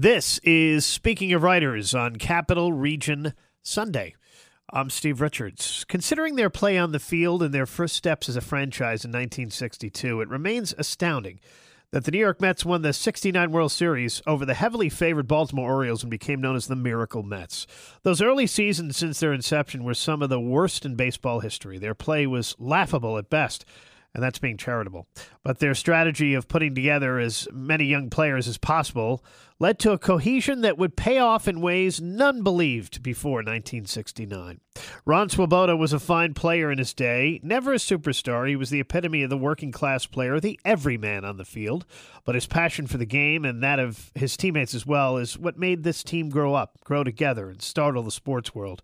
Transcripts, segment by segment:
This is Speaking of Writers on Capital Region Sunday. I'm Steve Richards. Considering their play on the field and their first steps as a franchise in 1962, it remains astounding that the New York Mets won the 69 World Series over the heavily favored Baltimore Orioles and became known as the Miracle Mets. Those early seasons since their inception were some of the worst in baseball history. Their play was laughable at best and that's being charitable. But their strategy of putting together as many young players as possible led to a cohesion that would pay off in ways none believed before 1969. Ron Swoboda was a fine player in his day, never a superstar. He was the epitome of the working class player, the everyman on the field. But his passion for the game and that of his teammates as well is what made this team grow up, grow together, and startle the sports world.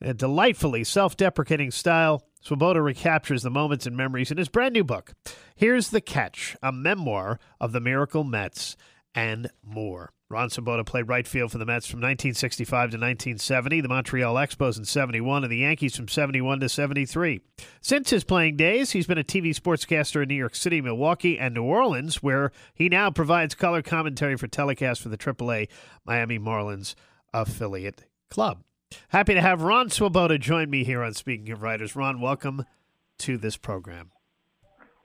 In a delightfully self deprecating style, Swoboda recaptures the moments and memories in his brand new book. Here's the Catch, a memoir of the Miracle Mets and more. Ron Swoboda played right field for the Mets from 1965 to 1970, the Montreal Expos in 71, and the Yankees from 71 to 73. Since his playing days, he's been a TV sportscaster in New York City, Milwaukee, and New Orleans, where he now provides color commentary for telecast for the AAA Miami Marlins affiliate club. Happy to have Ron Swoboda join me here on Speaking of Writers. Ron, welcome to this program.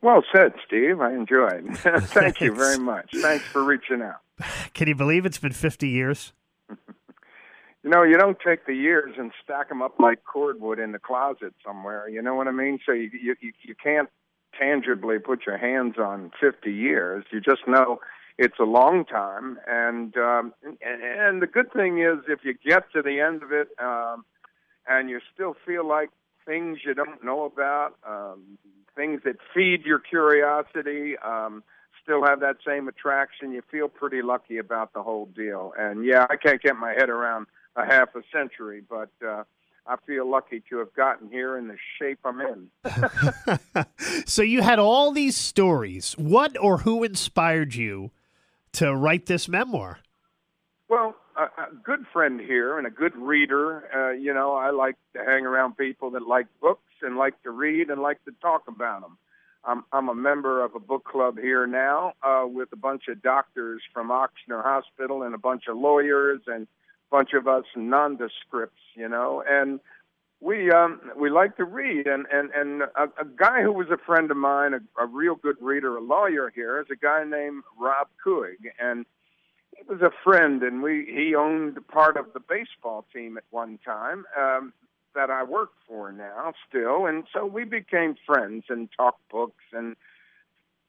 Well said, Steve. I enjoyed. Thank you very much. Thanks for reaching out. Can you believe it's been 50 years? you know, you don't take the years and stack them up like cordwood in the closet somewhere. You know what I mean? So you you you can't tangibly put your hands on 50 years. You just know it's a long time, and um, and, and the good thing is if you get to the end of it, um, and you still feel like things you don't know about, um, things that feed your curiosity, um, still have that same attraction. You feel pretty lucky about the whole deal. And yeah, I can't get my head around a half a century, but. Uh, I feel lucky to have gotten here in the shape I'm in. so you had all these stories. What or who inspired you to write this memoir? Well, a, a good friend here and a good reader. Uh, you know, I like to hang around people that like books and like to read and like to talk about them. I'm, I'm a member of a book club here now uh, with a bunch of doctors from Ochsner Hospital and a bunch of lawyers and a bunch of us nondescripts, you know, and we um we like to read. And and and a, a guy who was a friend of mine a, a real good reader a lawyer here is a guy named rob Couhig and he was a friend and we he owned part of the baseball team at one time um that I work for now still. And so we became friends and talked books and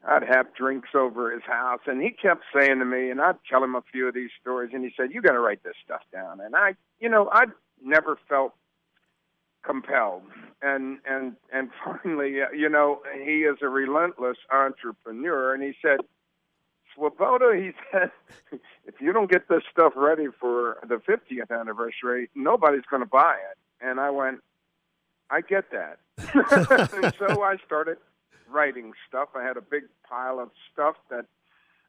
I'd have drinks over his house. And he kept saying to me and I'd tell him a few of these stories and he said you got to write this stuff down. And I you know I never felt compelled. And and and finally uh, you know he is a relentless entrepreneur. And he said Swoboda he said if you don't get this stuff ready for the 50th anniversary nobody's going to buy it. And I went I get that. And so I started writing stuff. I had a big pile of stuff that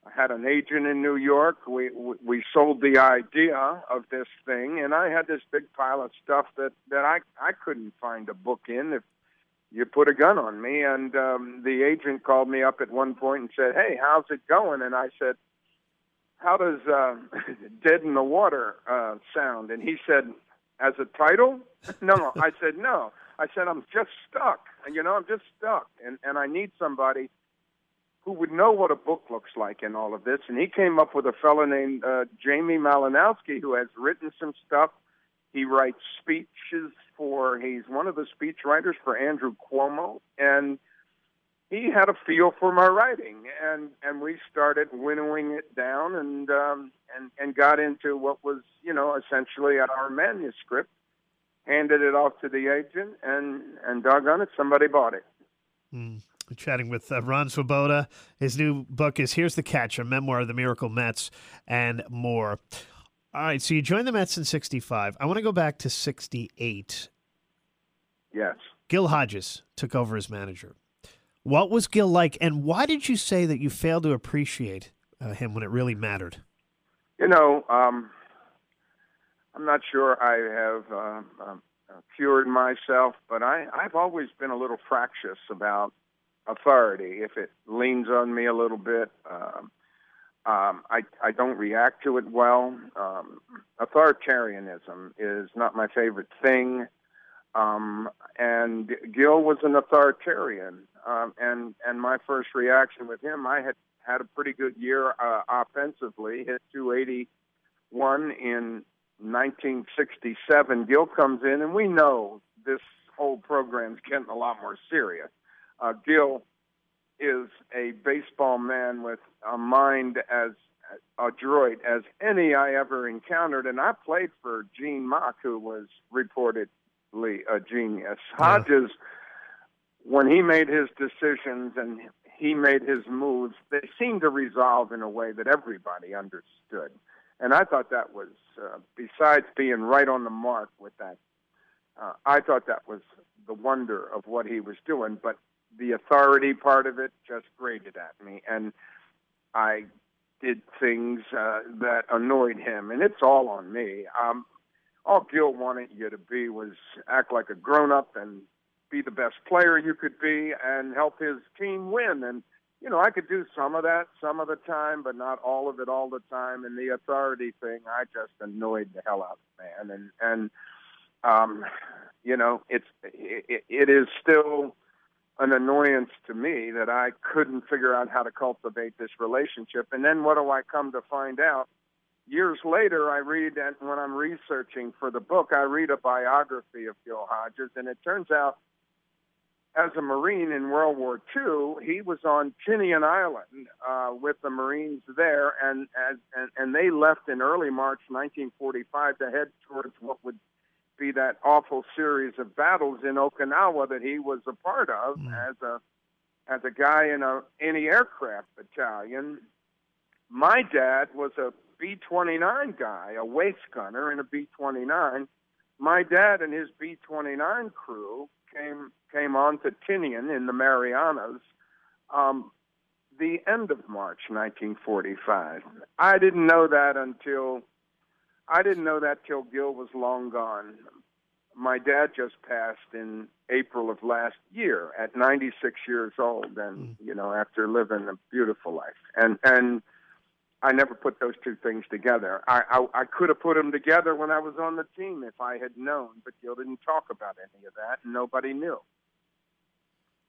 I had an agent in New York. We we sold the idea of this thing, and I had this big pile of stuff that that I I couldn't find a book in if you put a gun on me. And um, the agent called me up at one point and said, "Hey, how's it going?" And I said, "How does uh, Dead in the Water uh, sound?" And he said, "As a title?" no, I said no. I said I'm just stuck. And you know, I'm just stuck, and and I need somebody who would know what a book looks like in all of this. And he came up with a fellow named uh, Jamie Malinowski who has written some stuff. He writes speeches for, he's one of the speech writers for Andrew Cuomo. And he had a feel for my writing and and we started winnowing it down and um and and got into what was you know essentially our manuscript handed it off to the agent and and doggone it somebody bought it mm. We're chatting with uh, Ron Swoboda. His new book is Here's the Catch, a memoir of the Miracle Mets and more. All right, so you joined the Mets in 65. I want to go back to 68. Yes. Gil Hodges took over as manager. What was Gil like, and why did you say that you failed to appreciate uh, him when it really mattered? You know, um, I'm not sure I have uh, uh, cured myself, but I, I've always been a little fractious about authority if it leans on me a little bit. Um, Um, I I don't react to it well. Um, authoritarianism is not my favorite thing. Um, and Gil was an authoritarian, um, and and my first reaction with him, I had had a pretty good year uh, offensively, hit 281 in 1967. Gil comes in, and we know this whole program's getting a lot more serious. Uh, Gil is a baseball man with a mind as adroit as any I ever encountered, and I played for Gene Mauch, who was reportedly a genius. Yeah. Hodges, when he made his decisions and he made his moves, they seemed to resolve in a way that everybody understood. And I thought that was, uh, besides being right on the mark with that, uh, I thought that was the wonder of what he was doing. But the authority part of it just grated at me, and I did things uh, that annoyed him, and it's all on me. Um, all Gil wanted you to be was act like a grown up and be the best player you could be and help his team win. And you know, I could do some of that some of the time, but not all of it all the time. And the authority thing, I just annoyed the hell out of man. And and um, you know, it's it, it is still an annoyance to me that I couldn't figure out how to cultivate this relationship. And then what do I come to find out? Years later, I read, and when I'm researching for the book, I read a biography of Gil Hodges, and it turns out as a Marine in World War II, he was on Tinian Island uh, with the Marines there, and, and and they left in early March 1945 to head towards what would be that awful series of battles in Okinawa that he was a part of mm. as a as a guy in a anti-aircraft battalion. My dad was a B-29 guy, a waist gunner in a B-29. My dad and his B-29 crew came came on to Tinian in the Marianas um, the end of March 1945. I didn't know that until I didn't know that till Gil was long gone. My dad just passed in April of last year at 96 years old, and mm. you know, after living a beautiful life, and and I never put those two things together. I, I I could have put them together when I was on the team if I had known, but Gil didn't talk about any of that, and nobody knew.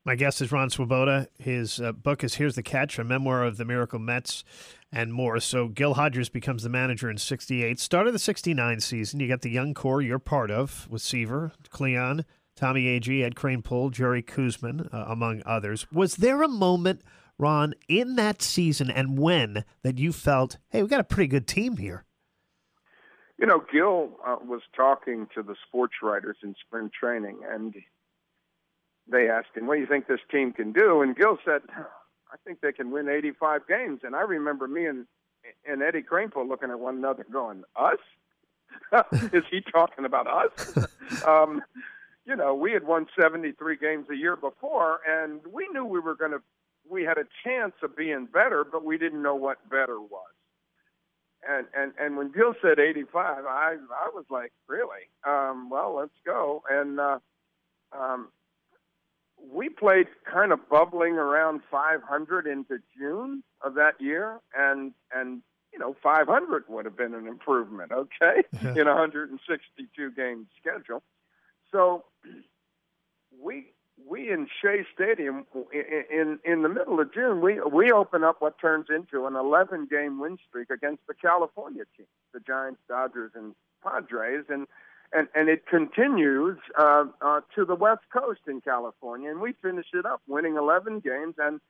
My guest is Ron Swoboda. His uh, book is Here's the Catch, a memoir of the Miracle Mets and more. So Gil Hodges becomes the manager in 68. Start of the 69 season, you got the young core you're part of with Seaver, Cleon, Tommy Agee, Ed Kranepool, Jerry Koosman, uh, among others. Was there a moment, Ron, in that season and when that you felt, hey, we got a pretty good team here? You know, Gil uh, was talking to the sports writers in spring training, and they asked him, "What do you think this team can do?" And Gil said, "I think they can win 85 games." And I remember me and and Eddie Kranepool looking at one another, going, "Us? Is he talking about us?" um, you know, we had won 73 games a year before, and we knew we were going to. We had a chance of being better, but we didn't know what better was. And and and when Gil said 85, I I was like, really? Um, well, let's go. And uh, um, we played kind of bubbling around 500 into June of that year, and and you know 500 would have been an improvement, okay, in a 162 game schedule. So we we in Shea Stadium in in the middle of June we we open up what turns into an 11 game win streak against the California teams, the Giants, Dodgers, and Padres, and and and it continues uh, uh, to the West Coast in California, and we finish it up, winning 11 games and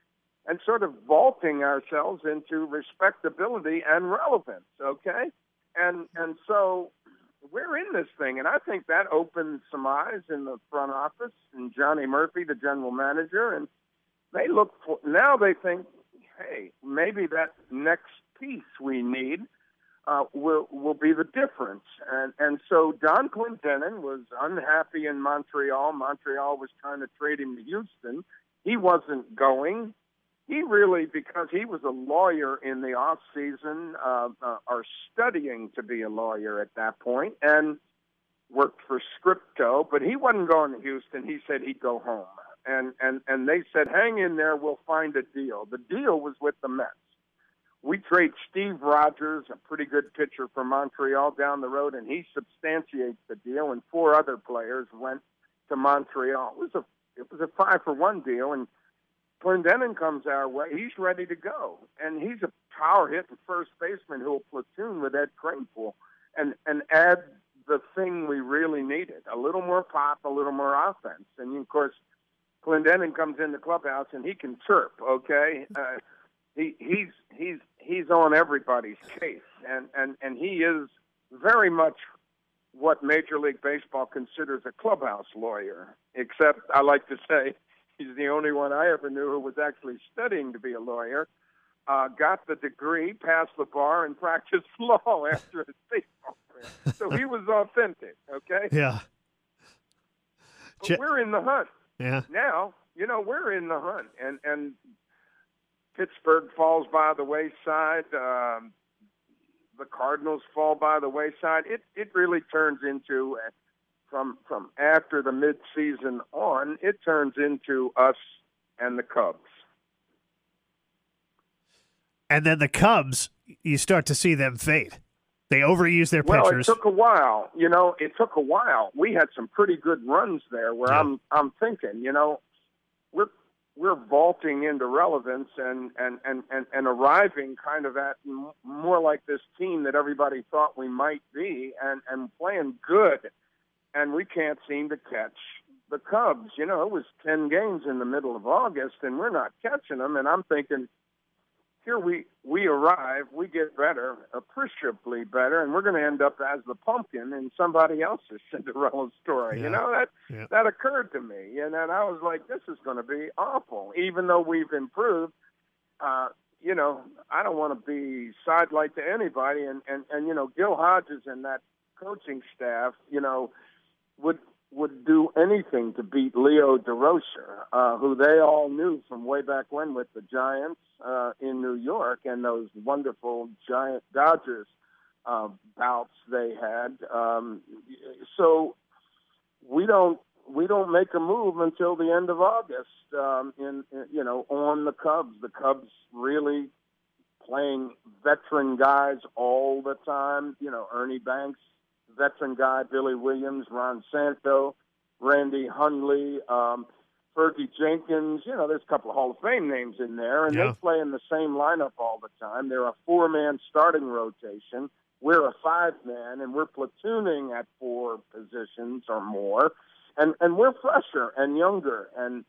and sort of vaulting ourselves into respectability and relevance. Okay, and and so we're in this thing, and I think that opened some eyes in the front office and Johnny Murphy, the general manager, and they look for now. They think, hey, maybe that next piece we need uh, will will be the difference. And and so Donn Clendenon was unhappy in Montreal. Montreal was trying to trade him to Houston. He wasn't going. He really, because he was a lawyer in the off season, uh, uh, or studying to be a lawyer at that point, and worked for Scripto. But he wasn't going to Houston. He said he'd go home. And and and they said, hang in there. We'll find a deal. The deal was with the Mets we trade Steve Rogers, a pretty good pitcher from Montreal, down the road, and he substantiates the deal. And four other players went to Montreal. It was a it was a five for one deal, and Clendenon comes our way. He's ready to go, and he's a power hitting first baseman who will platoon with Ed Kranepool and and add the thing we really needed: a little more pop, a little more offense. And of course, Clendenon comes in the clubhouse and he can chirp. Okay, uh, he he's he's he's on everybody's case, and and and he is very much what Major League Baseball considers a clubhouse lawyer. Except I like to say he's the only one I ever knew who was actually studying to be a lawyer. Uh, got the degree, passed the bar, and practiced law after his baseball career. So he was authentic. Okay. Yeah. But we're in the hunt. Yeah. Now, you know, we're in the hunt, and and Pittsburgh falls by the wayside. Um, the Cardinals fall by the wayside. It it really turns into from from after the midseason on. It turns into us and the Cubs. And then the Cubs, you start to see them fade. They overuse their well, pitchers. Well, it took a while. You know, it took a while. We had some pretty good runs there. Where yeah. I'm, I'm thinking, you know, we're we're vaulting into relevance and and and and, and arriving kind of at more like this team that everybody thought we might be, and and playing good, and we can't seem to catch the Cubs. You know, it was ten games in the middle of August, and we're not catching them. And I'm thinking here we we arrive, we get better, appreciably better, and we're going to end up as the pumpkin in somebody else's Cinderella story. Yeah. You know that yeah. that occurred to me, and then I was like, this is going to be awful. Even though we've improved, uh, you know, I don't want to be sidelight to anybody, and and and you know, Gil Hodges and that coaching staff, you know, would would do anything to beat Leo Durocher, uh, who they all knew from way back when with the Giants uh, in New York and those wonderful Giant Dodgers uh, bouts they had. Um, so we don't we don't make a move until the end of August. Um, in, in you know on the Cubs, the Cubs really playing veteran guys all the time. You know Ernie Banks veteran guy, Billy Williams, Ron Santo, Randy Hundley, um, Fergie Jenkins. You know, there's a couple of Hall of Fame names in there, and Yeah. they play in the same lineup all the time. They're a four-man starting rotation. We're a five-man, and we're platooning at four positions or more, and and we're fresher and younger. And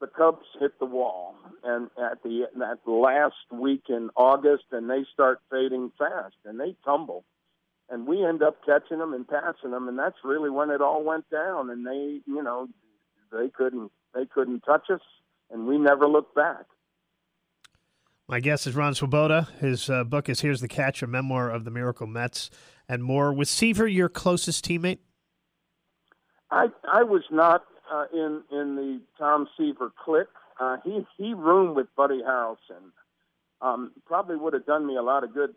the Cubs hit the wall, and at the that last week in August, and they start fading fast, and they tumble and we end up catching them and passing them, and that's really when it all went down. And they, you know, they couldn't they couldn't touch us, and we never looked back. My guest is Ron Swoboda. His uh, book is "Here's the Catch: A Memoir of the Miracle Mets," and more. Was Seaver your closest teammate? I I was not uh, in in the Tom Seaver clique. Uh, he he roomed with Buddy Harrelson. Um, probably would have done me a lot of good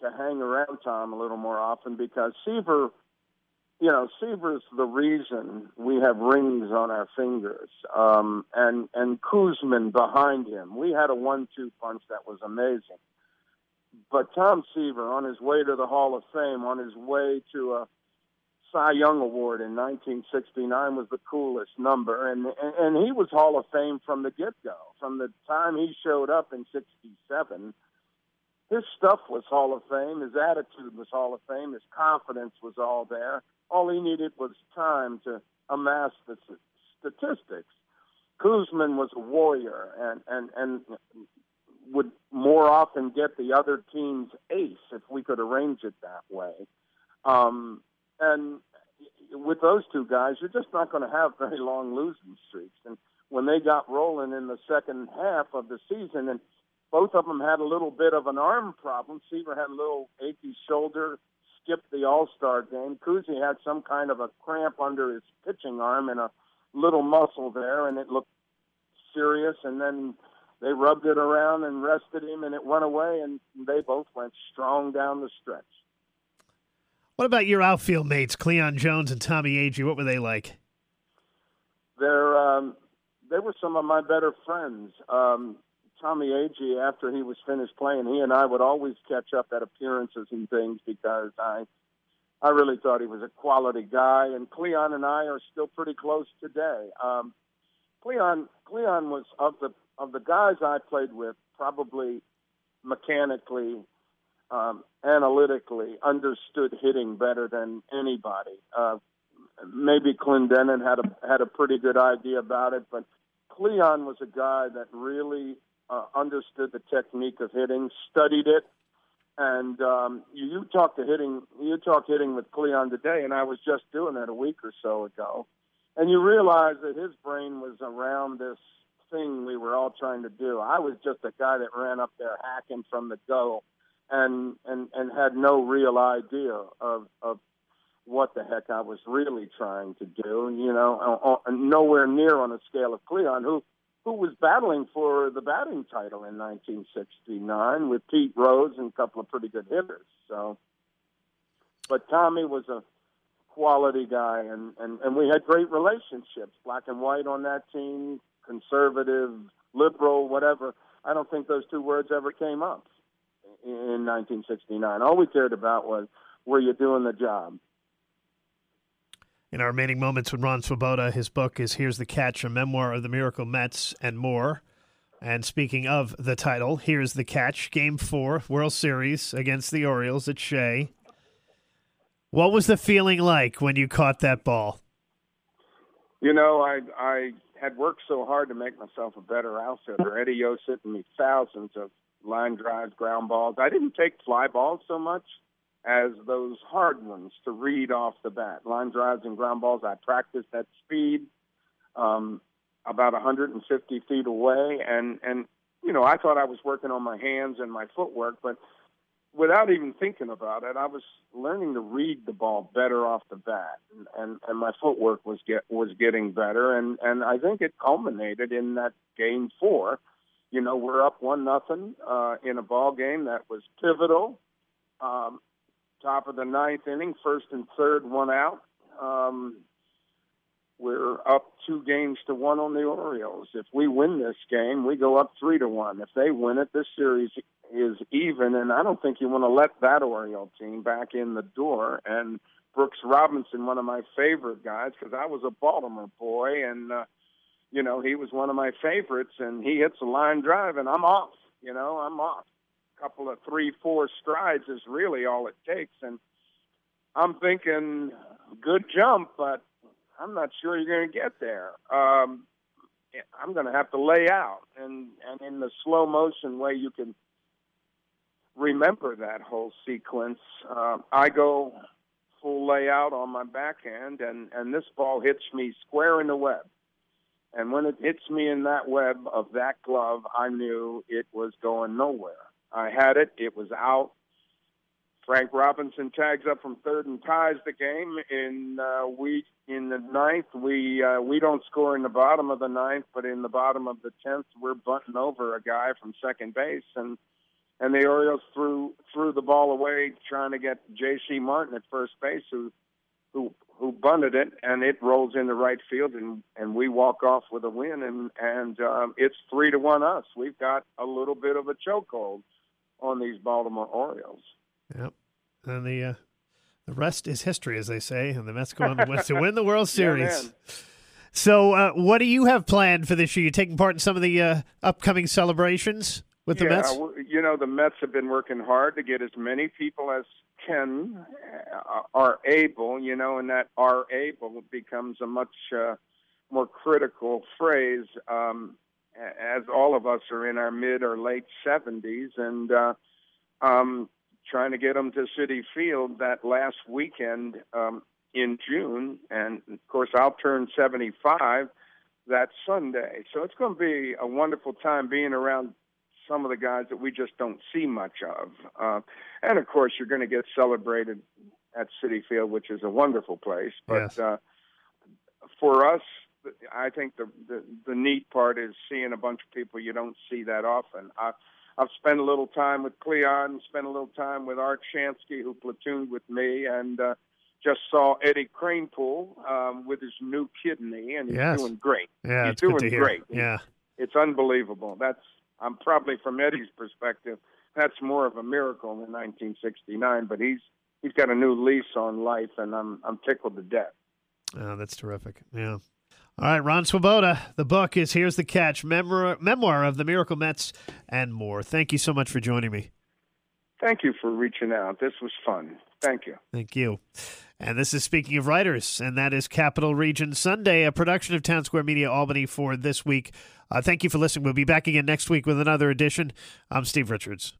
to hang around Tom a little more often because Seaver, you know, Seaver's the reason we have rings on our fingers, um, and and Koosman behind him. We had a one-two punch that was amazing. But Tom Seaver, on his way to the Hall of Fame, on his way to a Cy Young Award in 1969, was the coolest number, and and, and he was Hall of Fame from the get-go, from the time he showed up in '67 his stuff was Hall of Fame. His attitude was Hall of Fame. His confidence was all there. All he needed was time to amass the statistics. Koosman was a warrior and, and, and would more often get the other team's ace if we could arrange it that way. Um, and with those two guys, you're just not going to have very long losing streaks. And when they got rolling in the second half of the season, and both of them had a little bit of an arm problem. Seaver had a little achy shoulder, skipped the All Star game. Cousy had some kind of a cramp under his pitching arm and a little muscle there, and it looked serious. And then they rubbed it around and rested him, and it went away. And they both went strong down the stretch. What about your outfield mates, Cleon Jones and Tommy Agee? What were they like? They're um, they were some of my better friends. Um, Tommy Agee after he was finished playing. He and I would always catch up at appearances and things because I I really thought he was a quality guy. And Cleon and I are still pretty close today. Um, Cleon Cleon was of the of the guys I played with probably mechanically, um, analytically understood hitting better than anybody. Uh, maybe Clendenon had a had a pretty good idea about it, but Cleon was a guy that really uh, understood the technique of hitting, studied it, and um, you, you talk to hitting, you talk hitting with Cleon today, and I was just doing that a week or so ago, and you realize that his brain was around this thing we were all trying to do. I was just a guy that ran up there hacking from the go, and and and had no real idea of of what the heck I was really trying to do. You know, nowhere near on a scale of Cleon, who who was battling for the batting title in 1969 with Pete Rose and a couple of pretty good hitters. So, but Tommy was a quality guy, and and and we had great relationships, black and white on that team, conservative, liberal, whatever. I don't think those two words ever came up in 1969. All we cared about was were you doing the job? In our remaining moments with Ron Swoboda, his book is Here's the Catch, a memoir of the Miracle Mets and more. And speaking of the title, here's the catch Game four, World Series against the Orioles at Shea. What was the feeling like when you caught that ball? You know, I I had worked so hard to make myself a better outfielder. Eddie Yost hit me thousands of line drives, ground balls. I didn't take fly balls so much as those hard ones to read off the bat. Line drives and ground balls, I practiced at speed, um, about 150 feet away, and and you know I thought I was working on my hands and my footwork, but without even thinking about it, I was learning to read the ball better off the bat, and and, and my footwork was get was getting better, and and I think it culminated in that game four. You know, we're up one nothing uh, in a ball game that was pivotal. Um, top of the ninth inning, first and third, one out. Um, we're up two games to one on the Orioles. If we win this game, we go up three to one. If they win it, this series is even, and I don't think you want to let that Oriole team back in the door. And Brooks Robinson, one of my favorite guys, because I was a Baltimore boy, and uh, you know he was one of my favorites, and he hits a line drive, and I'm off. You know, I'm off couple of three, four strides is really all it takes. And I'm thinking, good jump, but I'm not sure you're going to get there. Um, I'm going to have to lay out, and and in the slow motion way you can remember that whole sequence. Uh, I go full layout on my backhand, and and this ball hits me square in the web. And when it hits me in that web of that glove, I knew it was going nowhere. I had it. It was out. Frank Robinson tags up from third and ties the game. In uh, we in the ninth, we uh, we don't score in the bottom of the ninth, but in the bottom of the tenth, we're bunting over a guy from second base, and and the Orioles threw threw the ball away trying to get J.C. Martin at first base, who who who bunted it, and it rolls into right field, and and we walk off with a win, and and um, it's three to one us. We've got a little bit of a chokehold on these Baltimore Orioles. Yep. And the uh, the rest is history, as they say, and the Mets go on to win the World Series. Yeah, so, uh, what do you have planned for this year? You taking part in some of the uh, upcoming celebrations with yeah, the Mets? You know, the Mets have been working hard to get as many people as can uh, are able. You know, and that "are able" becomes a much uh, more critical phrase. Um, as all of us are in our mid or late 70s, and uh, um, trying to get them to Citi Field that last weekend um, in June. And of course, I'll turn 75 that Sunday. So it's going to be a wonderful time being around some of the guys that we just don't see much of. Uh, and of course, you're going to get celebrated at Citi Field, which is a wonderful place. But yes. uh, for us, I think the, the the neat part is seeing a bunch of people you don't see that often. I, I've spent a little time with Cleon, spent a little time with Art Shamsky, who platooned with me, and uh, just saw Eddie Kranepool um, with his new kidney, and he's yes. doing great. Yeah, he's it's doing great. Yeah, it's unbelievable. That's I'm probably from Eddie's perspective, that's more of a miracle than 1969. But he's he's got a new lease on life, and I'm I'm tickled to death. Oh, that's terrific. Yeah. All right, Ron Swoboda. The book is Here's the Catch Memoir, Memoir of the Miracle Mets and more. Thank you so much for joining me. Thank you for reaching out. This was fun. Thank you. Thank you. And this is Speaking of Writers, and that is Capital Region Sunday, a production of Town Square Media Albany for this week. Uh, thank you for listening. We'll be back again next week with another edition. I'm Steve Richards.